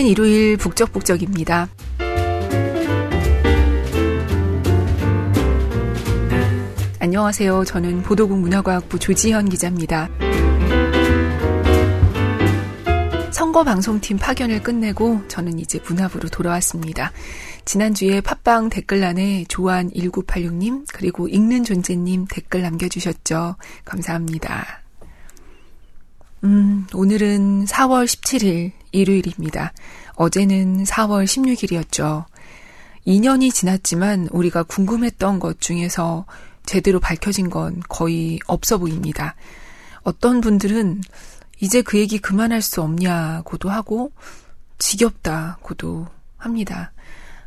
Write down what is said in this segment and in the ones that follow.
신나는 일요일 북적북적입니다. 안녕하세요. 저는 보도국 문화과학부 조지현 기자입니다. 선거 방송팀 파견을 끝내고 저는 이제 문화부로 돌아왔습니다. 지난주에 팟빵 댓글란에 조한 1986님 그리고 읽는 존재님 댓글 남겨주셨죠. 감사합니다. 음, 오늘은 4월 17일 일요일입니다. 어제는 4월 16일이었죠. 2년이 지났지만 우리가 궁금했던 것 중에서 제대로 밝혀진 건 거의 없어 보입니다. 어떤 분들은 이제 그 얘기 그만할 수 없냐고도 하고 지겹다고도 합니다.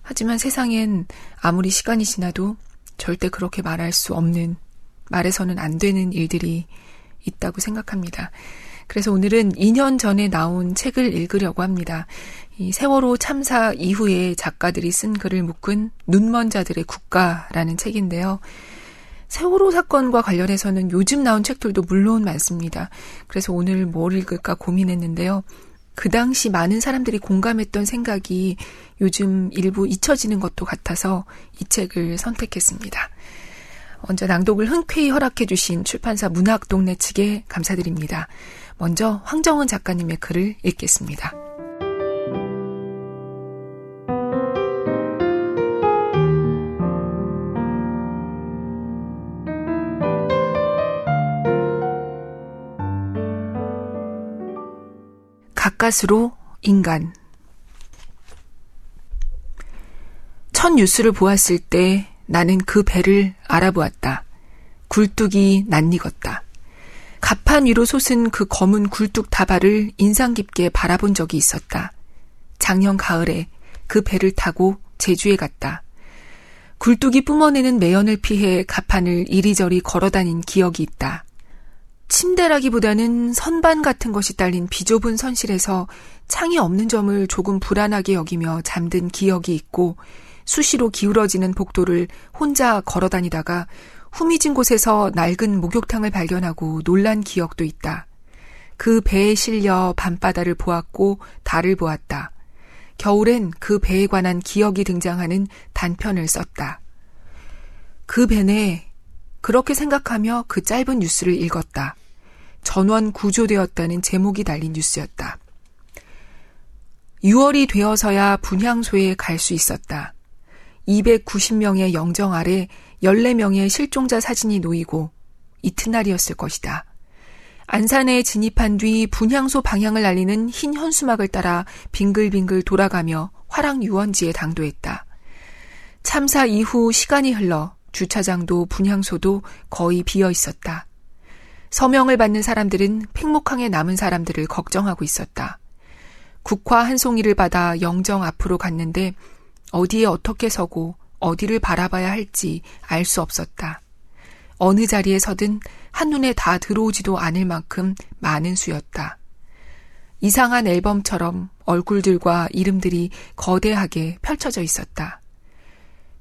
하지만 세상엔 아무리 시간이 지나도 절대 그렇게 말할 수 없는, 말해서는 안 되는 일들이 있다고 생각합니다. 그래서 오늘은 2년 전에 나온 책을 읽으려고 합니다. 이 세월호 참사 이후에 작가들이 쓴 글을 묶은 눈먼 자들의 국가라는 책인데요. 세월호 사건과 관련해서는 요즘 나온 책들도 물론 많습니다. 그래서 오늘 뭘 읽을까 고민했는데요. 그 당시 많은 사람들이 공감했던 생각이 요즘 일부 잊혀지는 것도 같아서 이 책을 선택했습니다. 먼저 낭독을 흔쾌히 허락해 주신 출판사 문학동네 측에 감사드립니다. 먼저 황정은 작가님의 글을 읽겠습니다. 가까스로 인간 첫 뉴스를 보았을 때 나는 그 배를 알아보았다. 굴뚝이 낯익었다. 가판 위로 솟은 그 검은 굴뚝 다발을 인상 깊게 바라본 적이 있었다. 작년 가을에 그 배를 타고 제주에 갔다. 굴뚝이 뿜어내는 매연을 피해 가판을 이리저리 걸어다닌 기억이 있다. 침대라기보다는 선반 같은 것이 딸린 비좁은 선실에서 창이 없는 점을 조금 불안하게 여기며 잠든 기억이 있고 수시로 기울어지는 복도를 혼자 걸어 다니다가 후미진 곳에서 낡은 목욕탕을 발견하고 놀란 기억도 있다. 그 배에 실려 밤바다를 보았고 달을 보았다. 겨울엔 그 배에 관한 기억이 등장하는 단편을 썼다. 그 배내 그렇게 생각하며 그 짧은 뉴스를 읽었다. 전원 구조되었다는 제목이 달린 뉴스였다. 6월이 되어서야 분향소에 갈 수 있었다. 290명의 영정 아래 14명의 실종자 사진이 놓이고 이튿날이었을 것이다. 안산에 진입한 뒤 분향소 방향을 알리는 흰 현수막을 따라 빙글빙글 돌아가며 화랑 유원지에 당도했다. 참사 이후 시간이 흘러 주차장도 분향소도 거의 비어 있었다. 서명을 받는 사람들은 팽목항에 남은 사람들을 걱정하고 있었다. 국화 한 송이를 받아 영정 앞으로 갔는데 어디에 어떻게 서고 어디를 바라봐야 할지 알 수 없었다. 어느 자리에 서든 한눈에 다 들어오지도 않을 만큼 많은 수였다. 이상한 앨범처럼 얼굴들과 이름들이 거대하게 펼쳐져 있었다.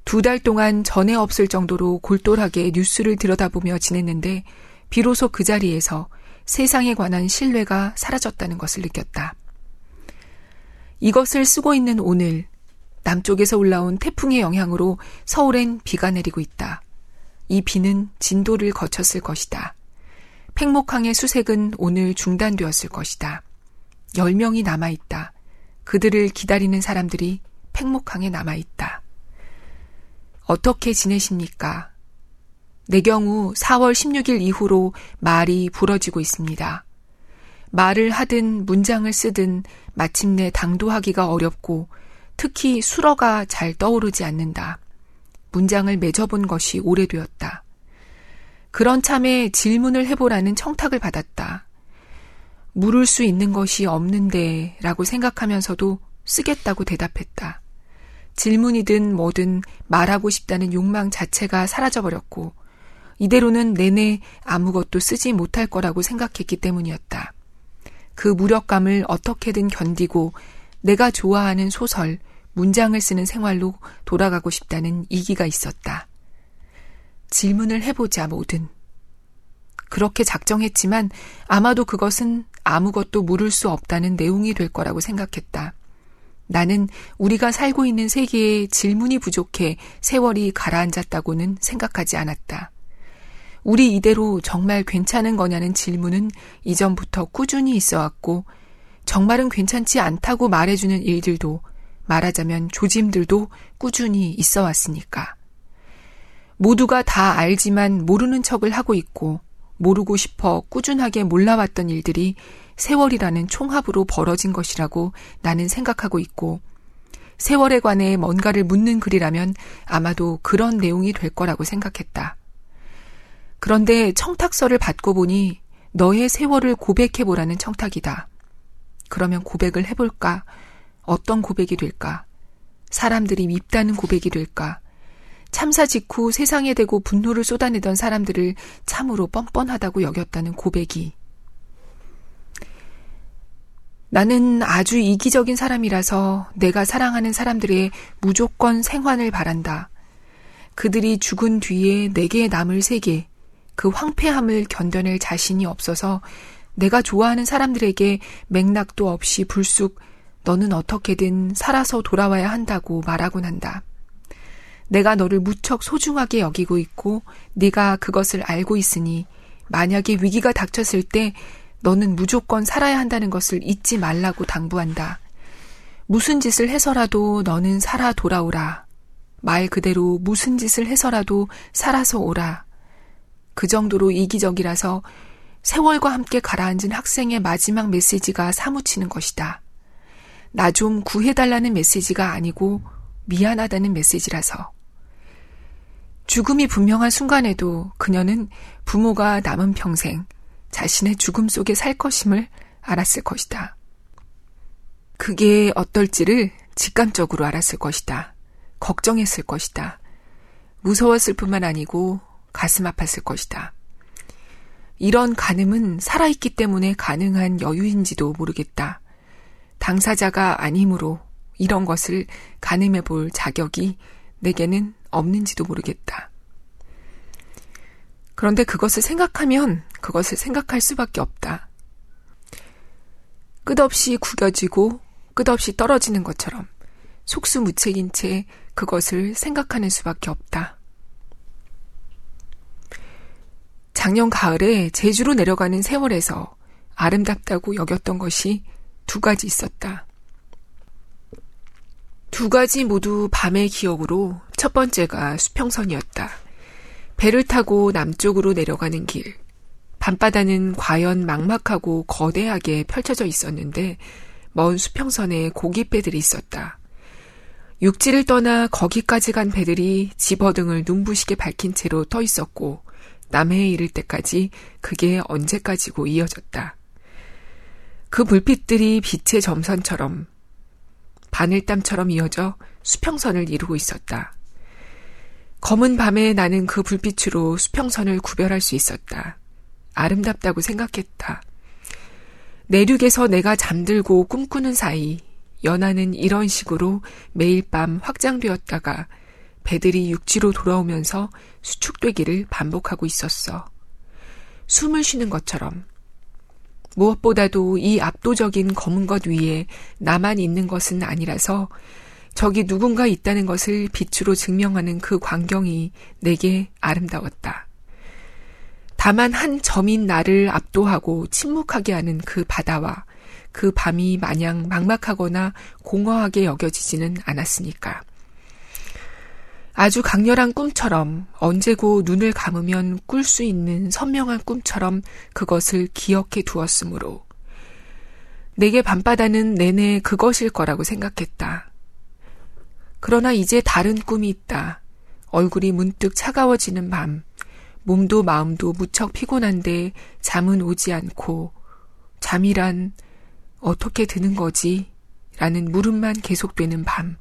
두 달 동안 전에 없을 정도로 골똘하게 뉴스를 들여다보며 지냈는데 비로소 그 자리에서 세상에 관한 신뢰가 사라졌다는 것을 느꼈다. 이것을 쓰고 있는 오늘 남쪽에서 올라온 태풍의 영향으로 서울엔 비가 내리고 있다. 이 비는 진도를 거쳤을 것이다. 팽목항의 수색은 오늘 중단되었을 것이다. 10명이 남아있다. 그들을 기다리는 사람들이 팽목항에 남아있다. 어떻게 지내십니까? 내 경우 4월 16일 이후로 말이 부러지고 있습니다. 말을 하든 문장을 쓰든 마침내 당도하기가 어렵고 특히 수러가 잘 떠오르지 않는다. 문장을 맺어본 것이 오래되었다. 그런 참에 질문을 해보라는 청탁을 받았다. 물을 수 있는 것이 없는데 라고 생각하면서도 쓰겠다고 대답했다. 질문이든 뭐든 말하고 싶다는 욕망 자체가 사라져버렸고, 이대로는 내내 아무것도 쓰지 못할 거라고 생각했기 때문이었다. 그 무력감을 어떻게든 견디고 내가 좋아하는 소설, 문장을 쓰는 생활로 돌아가고 싶다는 이기가 있었다. 질문을 해보자, 뭐든. 그렇게 작정했지만 아마도 그것은 아무것도 물을 수 없다는 내용이 될 거라고 생각했다. 나는 우리가 살고 있는 세계에 질문이 부족해 세월이 가라앉았다고는 생각하지 않았다. 우리 이대로 정말 괜찮은 거냐는 질문은 이전부터 꾸준히 있어 왔고, 정말은 괜찮지 않다고 말해주는 일들도 말하자면 조짐들도 꾸준히 있어 왔으니까. 모두가 다 알지만 모르는 척을 하고 있고, 모르고 싶어 꾸준하게 몰라왔던 일들이 세월이라는 총합으로 벌어진 것이라고 나는 생각하고 있고, 세월에 관해 뭔가를 묻는 글이라면 아마도 그런 내용이 될 거라고 생각했다. 그런데 청탁서를 받고 보니 너의 세월을 고백해보라는 청탁이다. 그러면 고백을 해볼까? 어떤 고백이 될까? 사람들이 밉다는 고백이 될까? 참사 직후 세상에 대고 분노를 쏟아내던 사람들을 참으로 뻔뻔하다고 여겼다는 고백이. 나는 아주 이기적인 사람이라서 내가 사랑하는 사람들의 무조건 생환을 바란다. 그들이 죽은 뒤에 내게 남을 세계, 그 황폐함을 견뎌낼 자신이 없어서 내가 좋아하는 사람들에게 맥락도 없이 불쑥 너는 어떻게든 살아서 돌아와야 한다고 말하곤 한다. 내가 너를 무척 소중하게 여기고 있고 네가 그것을 알고 있으니 만약에 위기가 닥쳤을 때 너는 무조건 살아야 한다는 것을 잊지 말라고 당부한다. 무슨 짓을 해서라도 너는 살아 돌아오라. 말 그대로 무슨 짓을 해서라도 살아서 오라. 그 정도로 이기적이라서 세월과 함께 가라앉은 학생의 마지막 메시지가 사무치는 것이다. 나 좀 구해달라는 메시지가 아니고 미안하다는 메시지라서. 죽음이 분명한 순간에도 그녀는 부모가 남은 평생 자신의 죽음 속에 살 것임을 알았을 것이다. 그게 어떨지를 직감적으로 알았을 것이다. 걱정했을 것이다. 무서웠을 뿐만 아니고 가슴 아팠을 것이다. 이런 가늠은 살아있기 때문에 가능한 여유인지도 모르겠다. 당사자가 아니므로 이런 것을 가늠해 볼 자격이 내게는 없는지도 모르겠다. 그런데 그것을 생각하면 그것을 생각할 수밖에 없다. 끝없이 구겨지고 끝없이 떨어지는 것처럼 속수무책인 채 그것을 생각하는 수밖에 없다. 작년 가을에 제주로 내려가는 세월에서 아름답다고 여겼던 것이 두 가지 있었다. 두 가지 모두 밤의 기억으로 첫 번째가 수평선이었다. 배를 타고 남쪽으로 내려가는 길. 밤바다는 과연 막막하고 거대하게 펼쳐져 있었는데 먼 수평선에 고깃배들이 있었다. 육지를 떠나 거기까지 간 배들이 집어등을 눈부시게 밝힌 채로 떠 있었고 남해에 이를 때까지 그게 언제까지고 이어졌다. 그 불빛들이 빛의 점선처럼 바늘땀처럼 이어져 수평선을 이루고 있었다. 검은 밤에 나는 그 불빛으로 수평선을 구별할 수 있었다. 아름답다고 생각했다. 내륙에서 내가 잠들고 꿈꾸는 사이 연하는 이런 식으로 매일 밤 확장되었다가 배들이 육지로 돌아오면서 수축되기를 반복하고 있었어. 숨을 쉬는 것처럼. 무엇보다도 이 압도적인 검은 것 위에 나만 있는 것은 아니라서 저기 누군가 있다는 것을 빛으로 증명하는 그 광경이 내게 아름다웠다. 다만 한 점인 나를 압도하고 침묵하게 하는 그 바다와 그 밤이 마냥 막막하거나 공허하게 여겨지지는 않았으니까. 아주 강렬한 꿈처럼 언제고 눈을 감으면 꿀 수 있는 선명한 꿈처럼 그것을 기억해 두었으므로 내게 밤바다는 내내 그것일 거라고 생각했다. 그러나 이제 다른 꿈이 있다. 얼굴이 문득 차가워지는 밤, 몸도 마음도 무척 피곤한데 잠은 오지 않고 잠이란 어떻게 드는 거지? 라는 물음만 계속되는 밤.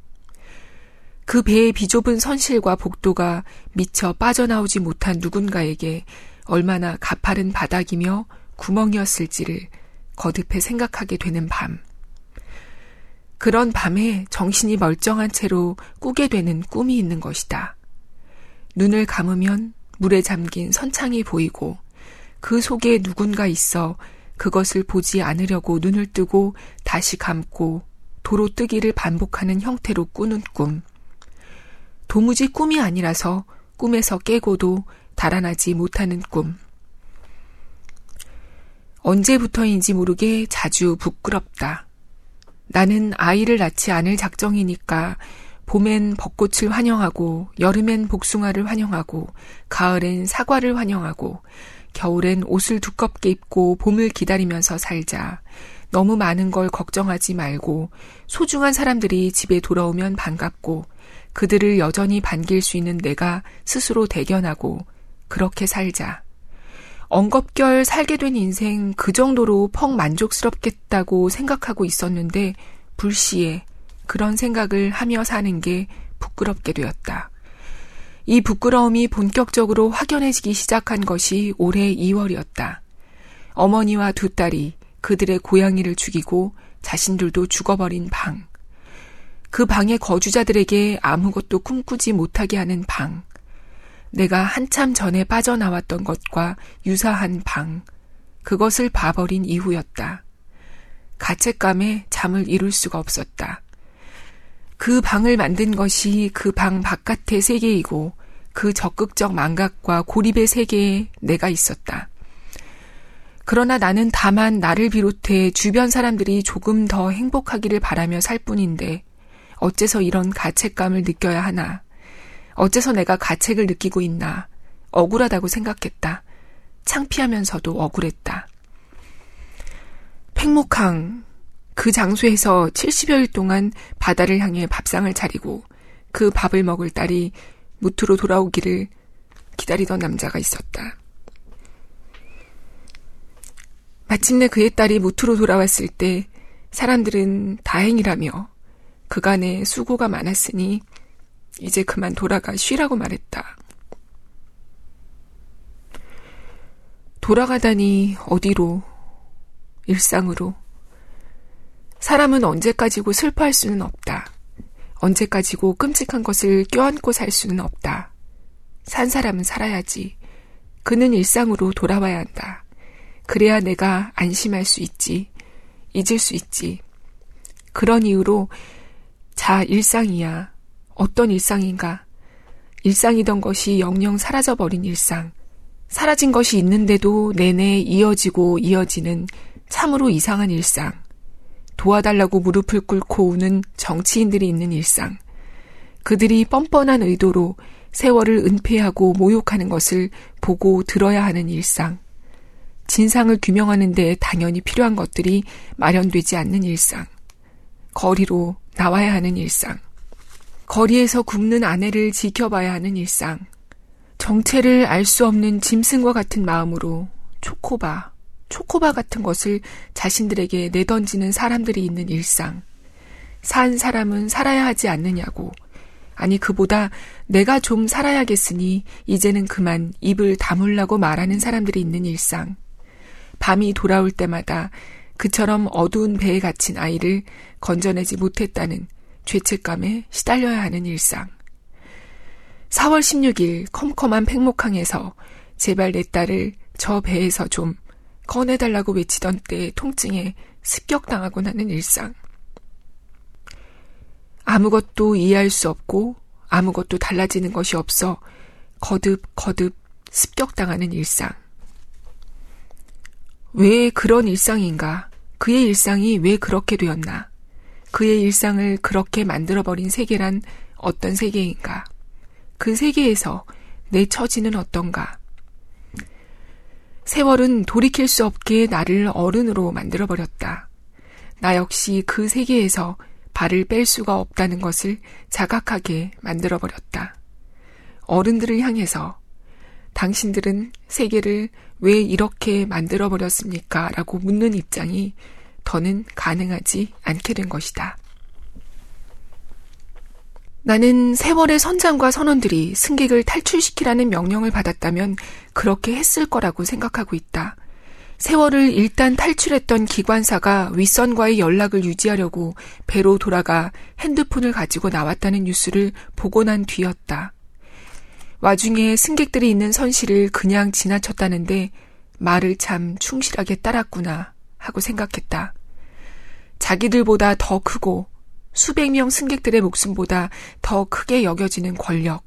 그 배의 비좁은 선실과 복도가 미처 빠져나오지 못한 누군가에게 얼마나 가파른 바닥이며 구멍이었을지를 거듭해 생각하게 되는 밤. 그런 밤에 정신이 멀쩡한 채로 꾸게 되는 꿈이 있는 것이다. 눈을 감으면 물에 잠긴 선창이 보이고 그 속에 누군가 있어 그것을 보지 않으려고 눈을 뜨고 다시 감고 도로 뜨기를 반복하는 형태로 꾸는 꿈. 도무지 꿈이 아니라서 꿈에서 깨고도 달아나지 못하는 꿈. 언제부터인지 모르게 자주 부끄럽다. 나는 아이를 낳지 않을 작정이니까 봄엔 벚꽃을 환영하고 여름엔 복숭아를 환영하고 가을엔 사과를 환영하고 겨울엔 옷을 두껍게 입고 봄을 기다리면서 살자. 너무 많은 걸 걱정하지 말고 소중한 사람들이 집에 돌아오면 반갑고 그들을 여전히 반길 수 있는 내가 스스로 대견하고 그렇게 살자. 엉겁결 살게 된 인생 그 정도로 펑 만족스럽겠다고 생각하고 있었는데 불시에 그런 생각을 하며 사는 게 부끄럽게 되었다. 이 부끄러움이 본격적으로 확연해지기 시작한 것이 올해 2월이었다. 어머니와 두 딸이 그들의 고양이를 죽이고 자신들도 죽어버린 방. 그 방의 거주자들에게 아무것도 꿈꾸지 못하게 하는 방. 내가 한참 전에 빠져나왔던 것과 유사한 방. 그것을 봐버린 이후였다. 가책감에 잠을 이룰 수가 없었다. 그 방을 만든 것이 그 방 바깥의 세계이고 그 적극적 망각과 고립의 세계에 내가 있었다. 그러나 나는 다만 나를 비롯해 주변 사람들이 조금 더 행복하기를 바라며 살 뿐인데 어째서 이런 가책감을 느껴야 하나. 어째서 내가 가책을 느끼고 있나. 억울하다고 생각했다. 창피하면서도 억울했다. 팽목항. 그 장소에서 70여일 동안 바다를 향해 밥상을 차리고 그 밥을 먹을 딸이 무트로 돌아오기를 기다리던 남자가 있었다. 마침내 그의 딸이 무트로 돌아왔을 때 사람들은 다행이라며 그간의 수고가 많았으니 이제 그만 돌아가 쉬라고 말했다. 돌아가다니 어디로? 일상으로. 사람은 언제까지고 슬퍼할 수는 없다. 언제까지고 끔찍한 것을 껴안고 살 수는 없다. 산 사람은 살아야지. 그는 일상으로 돌아와야 한다. 그래야 내가 안심할 수 있지. 잊을 수 있지. 그런 이유로 자, 일상이야. 어떤 일상인가? 일상이던 것이 영영 사라져버린 일상. 사라진 것이 있는데도 내내 이어지고 이어지는 참으로 이상한 일상. 도와달라고 무릎을 꿇고 우는 정치인들이 있는 일상. 그들이 뻔뻔한 의도로 세월을 은폐하고 모욕하는 것을 보고 들어야 하는 일상. 진상을 규명하는 데 당연히 필요한 것들이 마련되지 않는 일상. 거리로 나와야 하는 일상. 거리에서 굶는 아내를 지켜봐야 하는 일상. 정체를 알 수 없는 짐승과 같은 마음으로 초코바, 초코바 같은 것을 자신들에게 내던지는 사람들이 있는 일상. 산 사람은 살아야 하지 않느냐고. 아니, 그보다 내가 좀 살아야겠으니 이제는 그만 입을 다물라고 말하는 사람들이 있는 일상. 밤이 돌아올 때마다 그처럼 어두운 배에 갇힌 아이를 건져내지 못했다는 죄책감에 시달려야 하는 일상. 4월 16일 컴컴한 팽목항에서 제발 내 딸을 저 배에서 좀 꺼내달라고 외치던 때의 통증에 습격당하고 나는 일상. 아무것도 이해할 수 없고 아무것도 달라지는 것이 없어 거듭 거듭 습격당하는 일상. 왜 그런 일상인가? 그의 일상이 왜 그렇게 되었나? 그의 일상을 그렇게 만들어버린 세계란 어떤 세계인가? 그 세계에서 내 처지는 어떤가? 세월은 돌이킬 수 없게 나를 어른으로 만들어버렸다. 나 역시 그 세계에서 발을 뺄 수가 없다는 것을 자각하게 만들어버렸다. 어른들을 향해서 당신들은 세계를 왜 이렇게 만들어버렸습니까? 라고 묻는 입장이 더는 가능하지 않게 된 것이다. 나는 세월의 선장과 선원들이 승객을 탈출시키라는 명령을 받았다면 그렇게 했을 거라고 생각하고 있다. 세월을 일단 탈출했던 기관사가 윗선과의 연락을 유지하려고 배로 돌아가 핸드폰을 가지고 나왔다는 뉴스를 보고 난 뒤였다. 와중에 승객들이 있는 선실을 그냥 지나쳤다는데 말을 참 충실하게 따랐구나 하고 생각했다. 자기들보다 더 크고 수백 명 승객들의 목숨보다 더 크게 여겨지는 권력,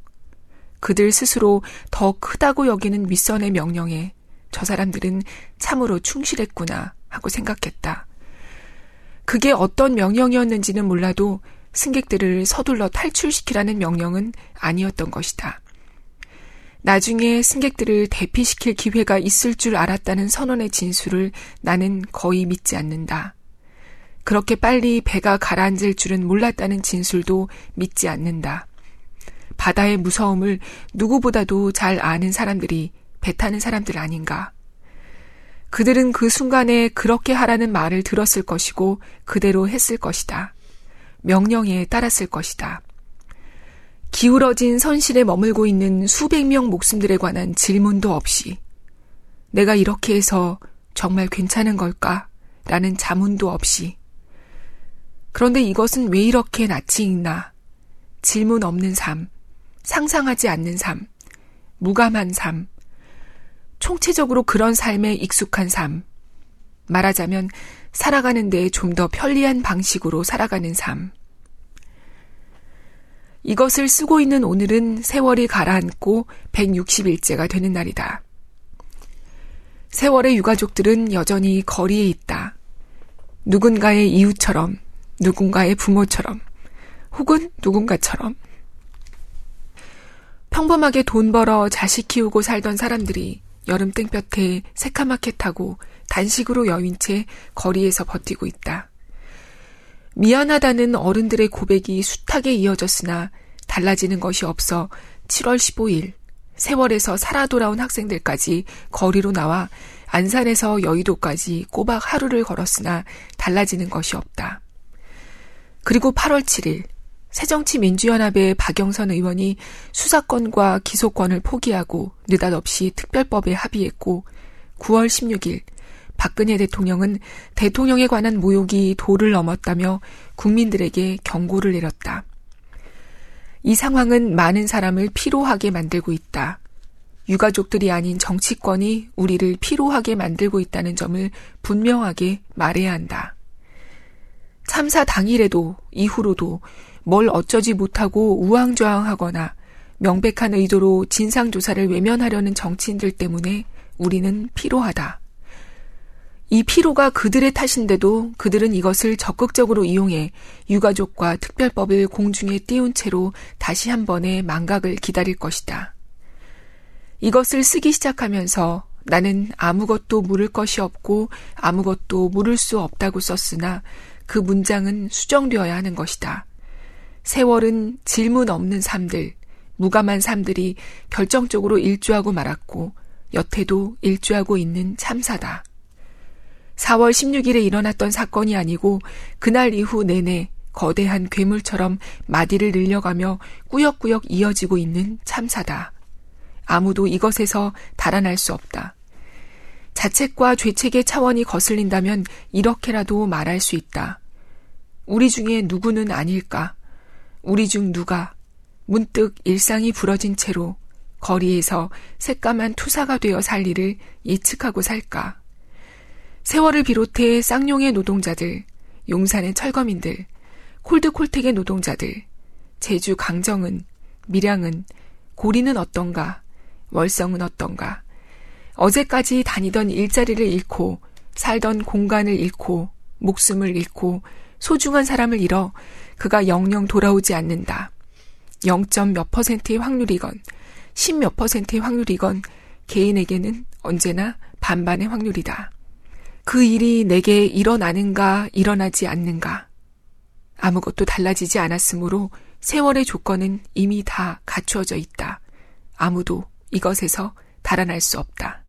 그들 스스로 더 크다고 여기는 윗선의 명령에 저 사람들은 참으로 충실했구나 하고 생각했다. 그게 어떤 명령이었는지는 몰라도 승객들을 서둘러 탈출시키라는 명령은 아니었던 것이다. 나중에 승객들을 대피시킬 기회가 있을 줄 알았다는 선언의 진술을 나는 거의 믿지 않는다. 그렇게 빨리 배가 가라앉을 줄은 몰랐다는 진술도 믿지 않는다. 바다의 무서움을 누구보다도 잘 아는 사람들이 배 타는 사람들 아닌가. 그들은 그 순간에 그렇게 하라는 말을 들었을 것이고 그대로 했을 것이다. 명령에 따랐을 것이다. 기울어진 선실에 머물고 있는 수백 명 목숨들에 관한 질문도 없이 내가 이렇게 해서 정말 괜찮은 걸까? 라는 자문도 없이 그런데 이것은 왜 이렇게 낯이 익나? 질문 없는 삶, 상상하지 않는 삶, 무감한 삶, 총체적으로 그런 삶에 익숙한 삶. 말하자면 살아가는 데 좀 더 편리한 방식으로 살아가는 삶. 이것을 쓰고 있는 오늘은 세월이 가라앉고 160일째가 되는 날이다. 세월의 유가족들은 여전히 거리에 있다. 누군가의 이웃처럼 누군가의 부모처럼 혹은 누군가처럼 평범하게 돈 벌어 자식 키우고 살던 사람들이 여름 땡볕에 새카맣게 타고 단식으로 여윈 채 거리에서 버티고 있다. 미안하다는 어른들의 고백이 숱하게 이어졌으나 달라지는 것이 없어 7월 15일 세월에서 살아 돌아온 학생들까지 거리로 나와 안산에서 여의도까지 꼬박 하루를 걸었으나 달라지는 것이 없다. 그리고 8월 7일 새정치민주연합의 박영선 의원이 수사권과 기소권을 포기하고 느닷없이 특별법에 합의했고 9월 16일 박근혜 대통령은 대통령에 관한 모욕이 도를 넘었다며 국민들에게 경고를 내렸다. 이 상황은 많은 사람을 피로하게 만들고 있다. 유가족들이 아닌 정치권이 우리를 피로하게 만들고 있다는 점을 분명하게 말해야 한다. 참사 당일에도 이후로도 뭘 어쩌지 못하고 우왕좌왕하거나 명백한 의도로 진상조사를 외면하려는 정치인들 때문에 우리는 피로하다. 이 피로가 그들의 탓인데도 그들은 이것을 적극적으로 이용해 유가족과 특별법을 공중에 띄운 채로 다시 한 번의 망각을 기다릴 것이다. 이것을 쓰기 시작하면서 나는 아무것도 물을 것이 없고 아무것도 물을 수 없다고 썼으나 그 문장은 수정되어야 하는 것이다. 세월은 질문 없는 삶들, 무감한 삶들이 결정적으로 일주하고 말았고 여태도 일주하고 있는 참사다. 4월 16일에 일어났던 사건이 아니고 그날 이후 내내 거대한 괴물처럼 마디를 늘려가며 꾸역꾸역 이어지고 있는 참사다. 아무도 이것에서 달아날 수 없다. 자책과 죄책의 차원이 거슬린다면 이렇게라도 말할 수 있다. 우리 중에 누구는 아닐까? 우리 중 누가 문득 일상이 부러진 채로 거리에서 새까만 투사가 되어 살 일을 예측하고 살까? 세월을 비롯해 쌍용의 노동자들, 용산의 철거민들, 콜드콜택의 노동자들, 제주 강정은, 밀양은, 고리는 어떤가, 월성은 어떤가, 어제까지 다니던 일자리를 잃고 살던 공간을 잃고 목숨을 잃고 소중한 사람을 잃어 그가 영영 돌아오지 않는다. 0. 몇 퍼센트의 확률이건 10 몇 퍼센트의 확률이건 개인에게는 언제나 반반의 확률이다. 그 일이 내게 일어나는가 일어나지 않는가. 아무것도 달라지지 않았으므로 세월의 조건은 이미 다 갖추어져 있다. 아무도 이것에서 달아날 수 없다.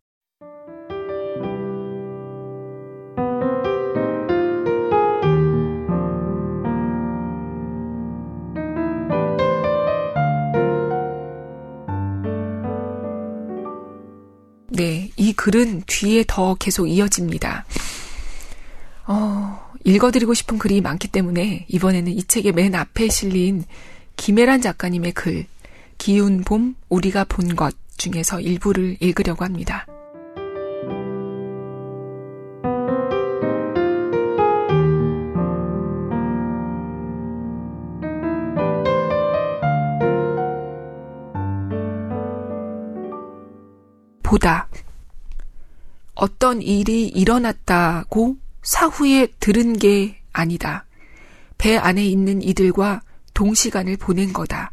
글은 뒤에 더 계속 이어집니다. 어, 읽어드리고 싶은 글이 많기 때문에 이번에는 이 책의 맨 앞에 실린 김혜란 작가님의 글, 기운 봄, 우리가 본 것 중에서 일부를 읽으려고 합니다. 보다. 어떤 일이 일어났다고 사후에 들은 게 아니다. 배 안에 있는 이들과 동시간을 보낸 거다.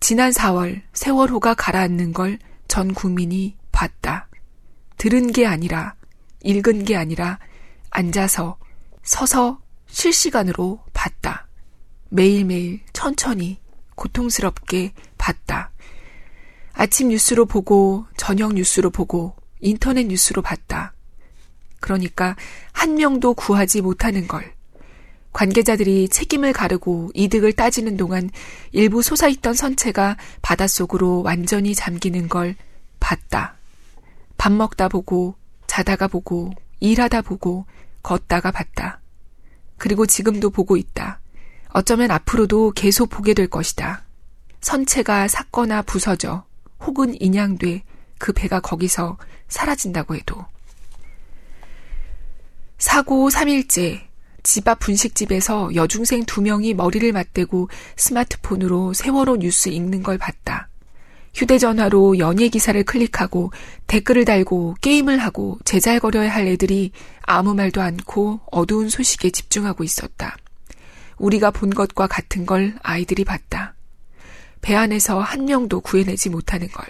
지난 4월 세월호가 가라앉는 걸 전 국민이 봤다. 들은 게 아니라, 읽은 게 아니라, 앉아서, 서서 실시간으로 봤다. 매일매일 천천히, 고통스럽게 봤다. 아침 뉴스로 보고, 저녁 뉴스로 보고, 인터넷 뉴스로 봤다. 그러니까 한 명도 구하지 못하는 걸 관계자들이 책임을 가르고 이득을 따지는 동안 일부 솟아있던 선체가 바닷속으로 완전히 잠기는 걸 봤다. 밥 먹다 보고, 자다가 보고, 일하다 보고, 걷다가 봤다. 그리고 지금도 보고 있다. 어쩌면 앞으로도 계속 보게 될 것이다. 선체가 삭거나 부서져 혹은 인양돼 그 배가 거기서 사라진다고 해도. 사고 3일째 집 앞 분식집에서 여중생 두 명이 머리를 맞대고 스마트폰으로 세월호 뉴스 읽는 걸 봤다. 휴대전화로 연예 기사를 클릭하고 댓글을 달고 게임을 하고 제잘거려야 할 애들이 아무 말도 않고 어두운 소식에 집중하고 있었다. 우리가 본 것과 같은 걸 아이들이 봤다. 배 안에서 한 명도 구해내지 못하는 걸.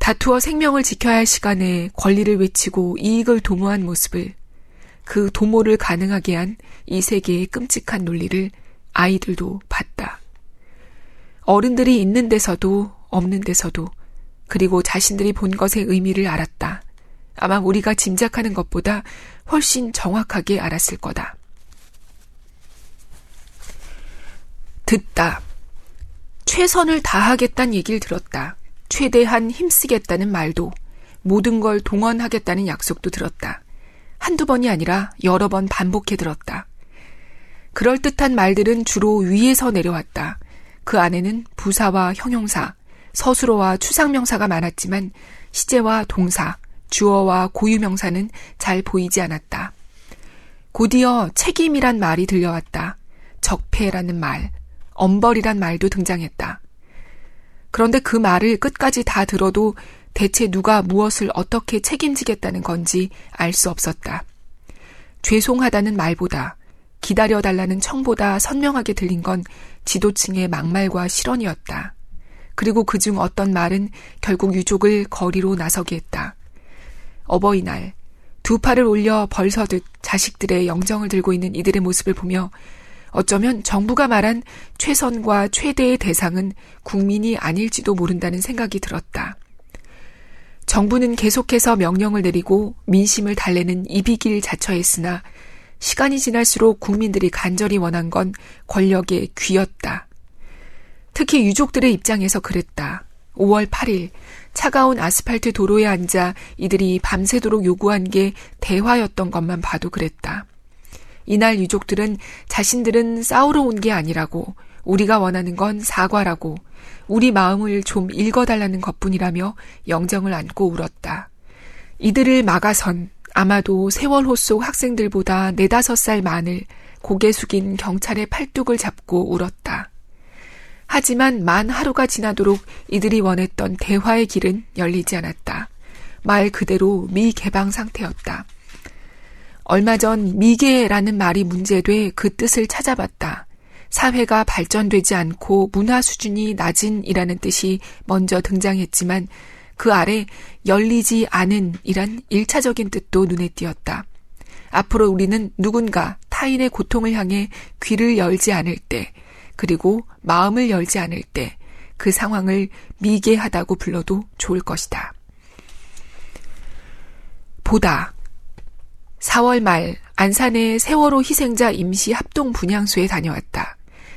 다투어 생명을 지켜야 할 시간에 권리를 외치고 이익을 도모한 모습을 그 도모를 가능하게 한 이 세계의 끔찍한 논리를 아이들도 봤다. 어른들이 있는 데서도 없는 데서도 그리고 자신들이 본 것의 의미를 알았다. 아마 우리가 짐작하는 것보다 훨씬 정확하게 알았을 거다. 듣다. 최선을 다하겠다는 얘기를 들었다. 최대한 힘쓰겠다는 말도, 모든 걸 동원하겠다는 약속도 들었다. 한두 번이 아니라 여러 번 반복해 들었다. 그럴듯한 말들은 주로 위에서 내려왔다. 그 안에는 부사와 형용사, 서술어와 추상명사가 많았지만 시제와 동사, 주어와 고유명사는 잘 보이지 않았다. 곧이어 책임이란 말이 들려왔다. 적폐라는 말, 엄벌이란 말도 등장했다. 그런데 그 말을 끝까지 다 들어도 대체 누가 무엇을 어떻게 책임지겠다는 건지 알 수 없었다. 죄송하다는 말보다 기다려달라는 청보다 선명하게 들린 건 지도층의 막말과 실언이었다. 그리고 그중 어떤 말은 결국 유족을 거리로 나서게 했다. 어버이날, 두 팔을 올려 벌서듯 자식들의 영정을 들고 있는 이들의 모습을 보며 어쩌면 정부가 말한 최선과 최대의 대상은 국민이 아닐지도 모른다는 생각이 들었다. 정부는 계속해서 명령을 내리고 민심을 달래는 이비길 자처했으나 시간이 지날수록 국민들이 간절히 원한 건 권력의 귀였다. 특히 유족들의 입장에서 그랬다. 5월 8일 차가운 아스팔트 도로에 앉아 이들이 밤새도록 요구한 게 대화였던 것만 봐도 그랬다. 이날 유족들은 자신들은 싸우러 온 게 아니라고 우리가 원하는 건 사과라고 우리 마음을 좀 읽어달라는 것뿐이라며 영정을 안고 울었다. 이들을 막아선 아마도 세월호 속 학생들보다 네다섯 살 많을 고개 숙인 경찰의 팔뚝을 잡고 울었다. 하지만 만 하루가 지나도록 이들이 원했던 대화의 길은 열리지 않았다. 말 그대로 미개방 상태였다. 얼마 전 미개라는 말이 문제돼 그 뜻을 찾아봤다. 사회가 발전되지 않고 문화 수준이 낮은이라는 뜻이 먼저 등장했지만 그 아래 열리지 않은 이란 일차적인 뜻도 눈에 띄었다. 앞으로 우리는 누군가 타인의 고통을 향해 귀를 열지 않을 때, 그리고 마음을 열지 않을 때, 그 상황을 미개하다고 불러도 좋을 것이다. 보다. 4월 말 안산의 세월호 희생자 임시 합동 분향소에 다녀왔다.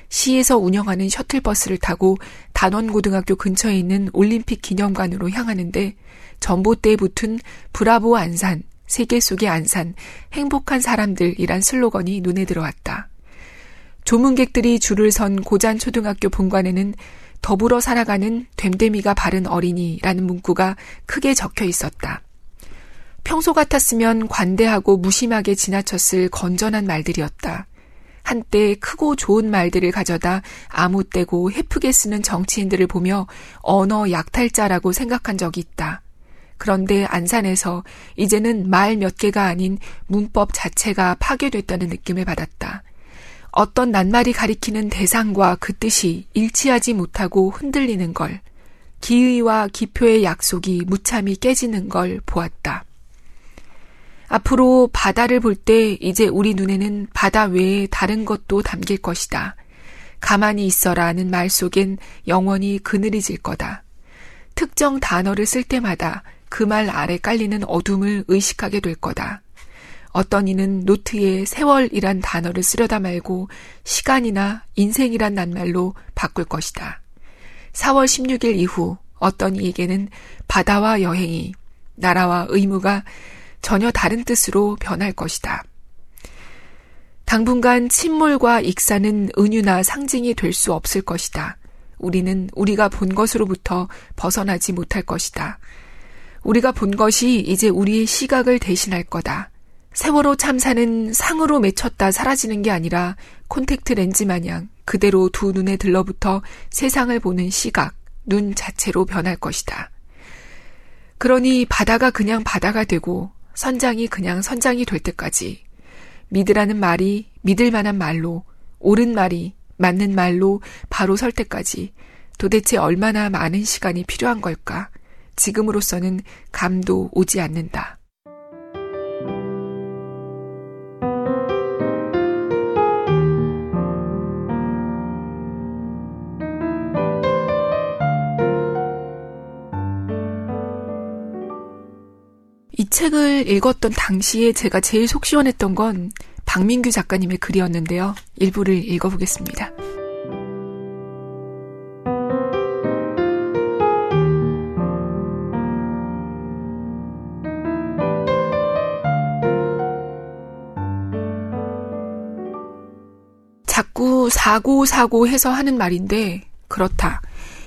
시에서 운영하는 셔틀버스를 타고 단원고등학교 근처에 있는 올림픽 기념관으로 향하는데 전봇대에 붙은 브라보 안산, 세계 속의 안산, 행복한 사람들이란 슬로건이 눈에 들어왔다. 조문객들이 줄을 선 고잔 초등학교 본관에는 더불어 살아가는 됨됨이가 바른 어린이라는 문구가 크게 적혀 있었다. 평소 같았으면 관대하고 무심하게 지나쳤을 건전한 말들이었다. 한때 크고 좋은 말들을 가져다 아무 때고 해프게 쓰는 정치인들을 보며 언어 약탈자라고 생각한 적이 있다. 그런데 안산에서 이제는 말 몇 개가 아닌 문법 자체가 파괴됐다는 느낌을 받았다. 어떤 낱말이 가리키는 대상과 그 뜻이 일치하지 못하고 흔들리는 걸, 기의와 기표의 약속이 무참히 깨지는 걸 보았다. 앞으로 바다를 볼 때 이제 우리 눈에는 바다 외에 다른 것도 담길 것이다. 가만히 있어라는 말 속엔 영원히 그늘이 질 거다. 특정 단어를 쓸 때마다 그 말 아래 깔리는 어둠을 의식하게 될 거다. 어떤 이는 노트에 세월이란 단어를 쓰려다 말고 시간이나 인생이란 낱말로 바꿀 것이다. 4월 16일 이후 어떤 이에게는 바다와 여행이, 나라와 의무가 전혀 다른 뜻으로 변할 것이다. 당분간 침몰과 익사는 은유나 상징이 될 수 없을 것이다. 우리는 우리가 본 것으로부터 벗어나지 못할 것이다. 우리가 본 것이 이제 우리의 시각을 대신할 거다. 세월호 참사는 상으로 맺혔다 사라지는 게 아니라 콘택트 렌즈 마냥 그대로 두 눈에 들러붙어 세상을 보는 시각, 눈 자체로 변할 것이다. 그러니 바다가 그냥 바다가 되고 선장이 그냥 선장이 될 때까지 믿으라는 말이 믿을 만한 말로 옳은 말이 맞는 말로 바로 설 때까지 도대체 얼마나 많은 시간이 필요한 걸까? 지금으로서는 감도 오지 않는다. 이 책을 읽었던 당시에 제가 제일 속 시원했던 건 박민규 작가님의 글이었는데요. 일부를 읽어보겠습니다. 자꾸 사고 사고 해서 하는 말인데 그렇다.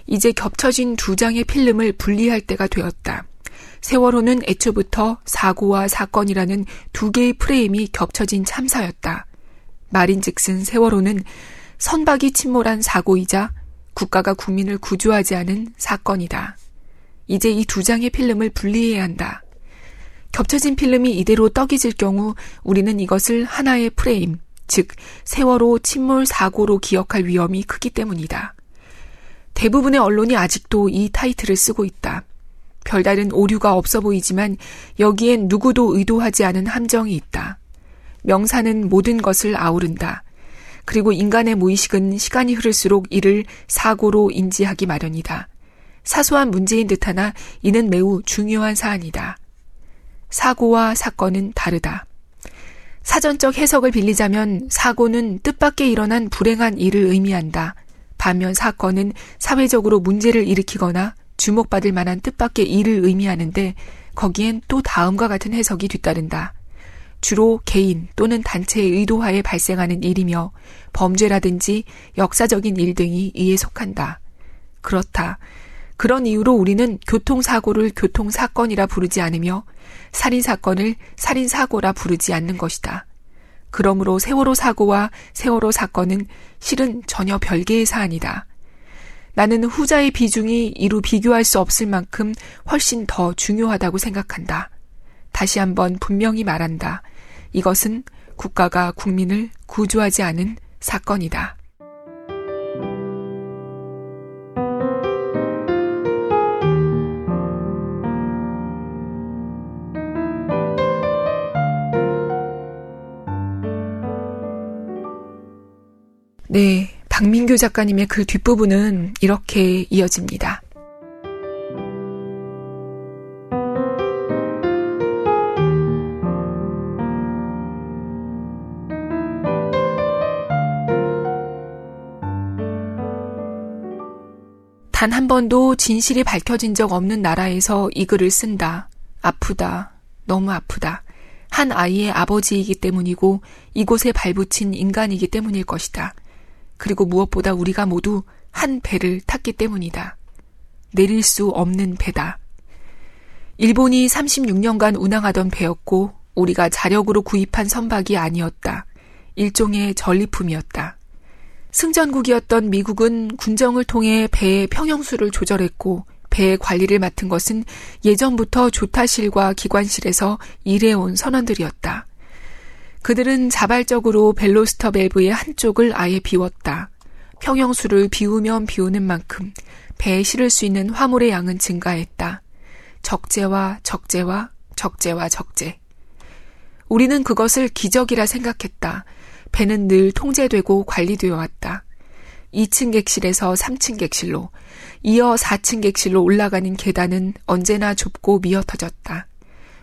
이제 겹쳐진 두 장의 필름을 분리할 때가 되었다. 세월호는 애초부터 사고와 사건이라는 두 개의 프레임이 겹쳐진 참사였다. 말인즉슨 세월호는 선박이 침몰한 사고이자 국가가 국민을 구조하지 않은 사건이다. 이제 이 두 장의 필름을 분리해야 한다. 겹쳐진 필름이 이대로 떡이 질 경우 우리는 이것을 하나의 프레임, 즉 세월호 침몰 사고로 기억할 위험이 크기 때문이다. 대부분의 언론이 아직도 이 타이틀을 쓰고 있다. 별다른 오류가 없어 보이지만 여기엔 누구도 의도하지 않은 함정이 있다. 명사는 모든 것을 아우른다. 그리고 인간의 무의식은 시간이 흐를수록 이를 사고로 인지하기 마련이다. 사소한 문제인 듯 하나 이는 매우 중요한 사안이다. 사고와 사건은 다르다. 사전적 해석을 빌리자면 사고는 뜻밖의 일어난 불행한 일을 의미한다. 반면 사건은 사회적으로 문제를 일으키거나 주목받을 만한 뜻밖의 일을 의미하는데 거기엔 또 다음과 같은 해석이 뒤따른다. 주로 개인 또는 단체의 의도하에 발생하는 일이며 범죄라든지 역사적인 일 등이 이에 속한다. 그렇다. 그런 이유로 우리는 교통사고를 교통사건이라 부르지 않으며 살인사건을 살인사고라 부르지 않는 것이다. 그러므로 세월호 사고와 세월호 사건은 실은 전혀 별개의 사안이다. 나는 후자의 비중이 이루 비교할 수 없을 만큼 훨씬 더 중요하다고 생각한다. 다시 한번 분명히 말한다. 이것은 국가가 국민을 구조하지 않은 사건이다. 네. 박민규 작가님의 글 뒷부분은 이렇게 이어집니다. 단 한 번도 진실이 밝혀진 적 없는 나라에서 이 글을 쓴다. 아프다. 너무 아프다. 한 아이의 아버지이기 때문이고 이곳에 발붙인 인간이기 때문일 것이다. 그리고 무엇보다 우리가 모두 한 배를 탔기 때문이다. 내릴 수 없는 배다. 일본이 36년간 운항하던 배였고 우리가 자력으로 구입한 선박이 아니었다. 일종의 전리품이었다. 승전국이었던 미국은 군정을 통해 배의 평형수를 조절했고 배의 관리를 맡은 것은 예전부터 조타실과 기관실에서 일해온 선원들이었다. 그들은 자발적으로 벨로스터 밸브의 한쪽을 아예 비웠다. 평형수를 비우면 비우는 만큼 배에 실을 수 있는 화물의 양은 증가했다. 적재와 적재와 적재와 적재. 우리는 그것을 기적이라 생각했다. 배는 늘 통제되고 관리되어 왔다. 2층 객실에서 3층 객실로, 이어 4층 객실로 올라가는 계단은 언제나 좁고 미어터졌다.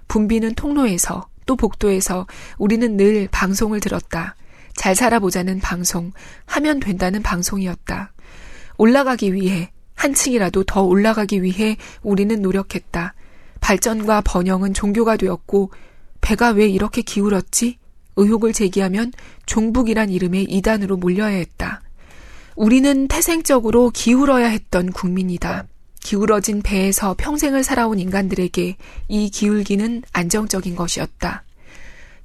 분비는 통로에서 또 복도에서 우리는 늘 방송을 들었다. 잘 살아보자는 방송, 하면 된다는 방송이었다. 올라가기 위해, 한 층이라도 더 올라가기 위해 우리는 노력했다. 발전과 번영은 종교가 되었고, 배가 왜 이렇게 기울었지? 의혹을 제기하면 종북이란 이름의 이단으로 몰려야 했다. 우리는 태생적으로 기울어야 했던 국민이다. 기울어진 배에서 평생을 살아온 인간들에게 이 기울기는 안정적인 것이었다.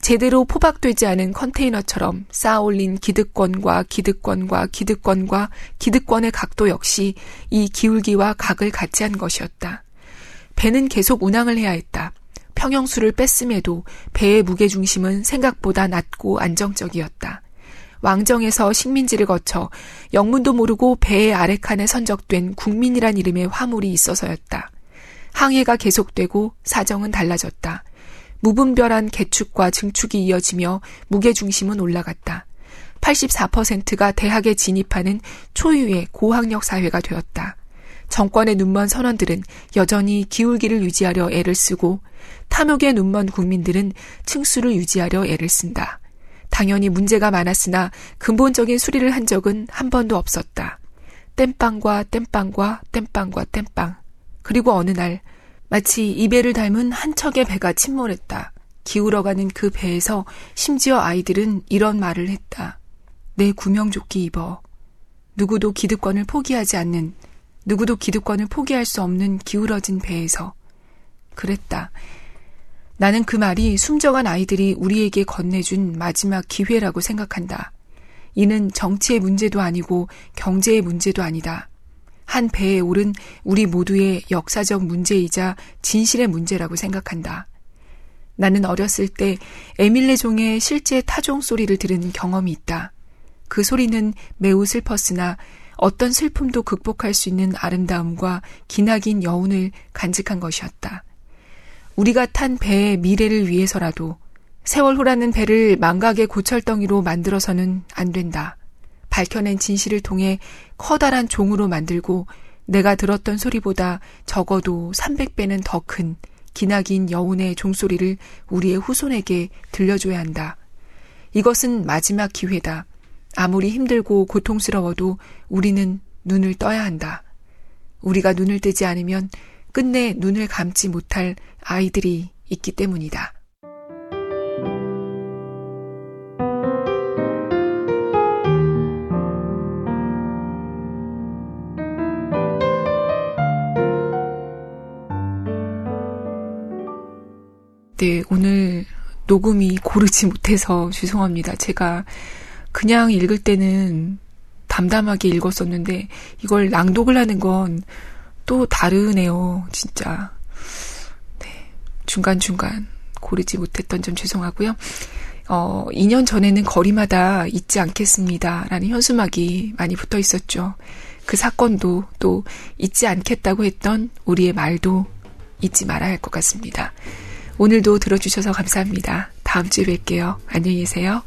제대로 포박되지 않은 컨테이너처럼 쌓아올린 기득권과 기득권과 기득권과 기득권의 각도 역시 이 기울기와 각을 같이 한 것이었다. 배는 계속 운항을 해야 했다. 평형수를 뺐음에도 배의 무게중심은 생각보다 낮고 안정적이었다. 왕정에서 식민지를 거쳐 영문도 모르고 배의 아래칸에 선적된 국민이란 이름의 화물이 있어서였다. 항해가 계속되고 사정은 달라졌다. 무분별한 개축과 증축이 이어지며 무게중심은 올라갔다. 84%가 대학에 진입하는 초유의 고학력 사회가 되었다. 정권의 눈먼 선원들은 여전히 기울기를 유지하려 애를 쓰고 탐욕의 눈먼 국민들은 층수를 유지하려 애를 쓴다. 당연히 문제가 많았으나 근본적인 수리를 한 적은 한 번도 없었다. 땜빵과 땜빵과 땜빵과 땜빵. 그리고 어느 날 마치 이 배를 닮은 한 척의 배가 침몰했다. 기울어가는 그 배에서 심지어 아이들은 이런 말을 했다. 내 구명조끼 입어. 누구도 기득권을 포기하지 않는, 누구도 기득권을 포기할 수 없는 기울어진 배에서. 그랬다. 나는 그 말이 숨져간 아이들이 우리에게 건네준 마지막 기회라고 생각한다. 이는 정치의 문제도 아니고 경제의 문제도 아니다. 한 배에 오른 우리 모두의 역사적 문제이자 진실의 문제라고 생각한다. 나는 어렸을 때 에밀레 종의 실제 타종 소리를 들은 경험이 있다. 그 소리는 매우 슬펐으나 어떤 슬픔도 극복할 수 있는 아름다움과 기나긴 여운을 간직한 것이었다. 우리가 탄 배의 미래를 위해서라도 세월호라는 배를 망각의 고철덩이로 만들어서는 안 된다. 밝혀낸 진실을 통해 커다란 종으로 만들고 내가 들었던 소리보다 적어도 300배는 더 큰 기나긴 여운의 종소리를 우리의 후손에게 들려줘야 한다. 이것은 마지막 기회다. 아무리 힘들고 고통스러워도 우리는 눈을 떠야 한다. 우리가 눈을 뜨지 않으면 끝내 눈을 감지 못할 아이들이 있기 때문이다. 네, 오늘 녹음이 고르지 못해서 죄송합니다. 제가 그냥 읽을 때는 담담하게 읽었었는데 이걸 낭독을 하는 건 또 다르네요. 진짜. 중간중간 고르지 못했던 점 죄송하고요. 어, 2년 전에는 거리마다 잊지 않겠습니다. 라는 현수막이 많이 붙어 있었죠. 그 사건도 또 잊지 않겠다고 했던 우리의 말도 잊지 말아야 할 것 같습니다. 오늘도 들어주셔서 감사합니다. 다음 주에 뵐게요. 안녕히 계세요.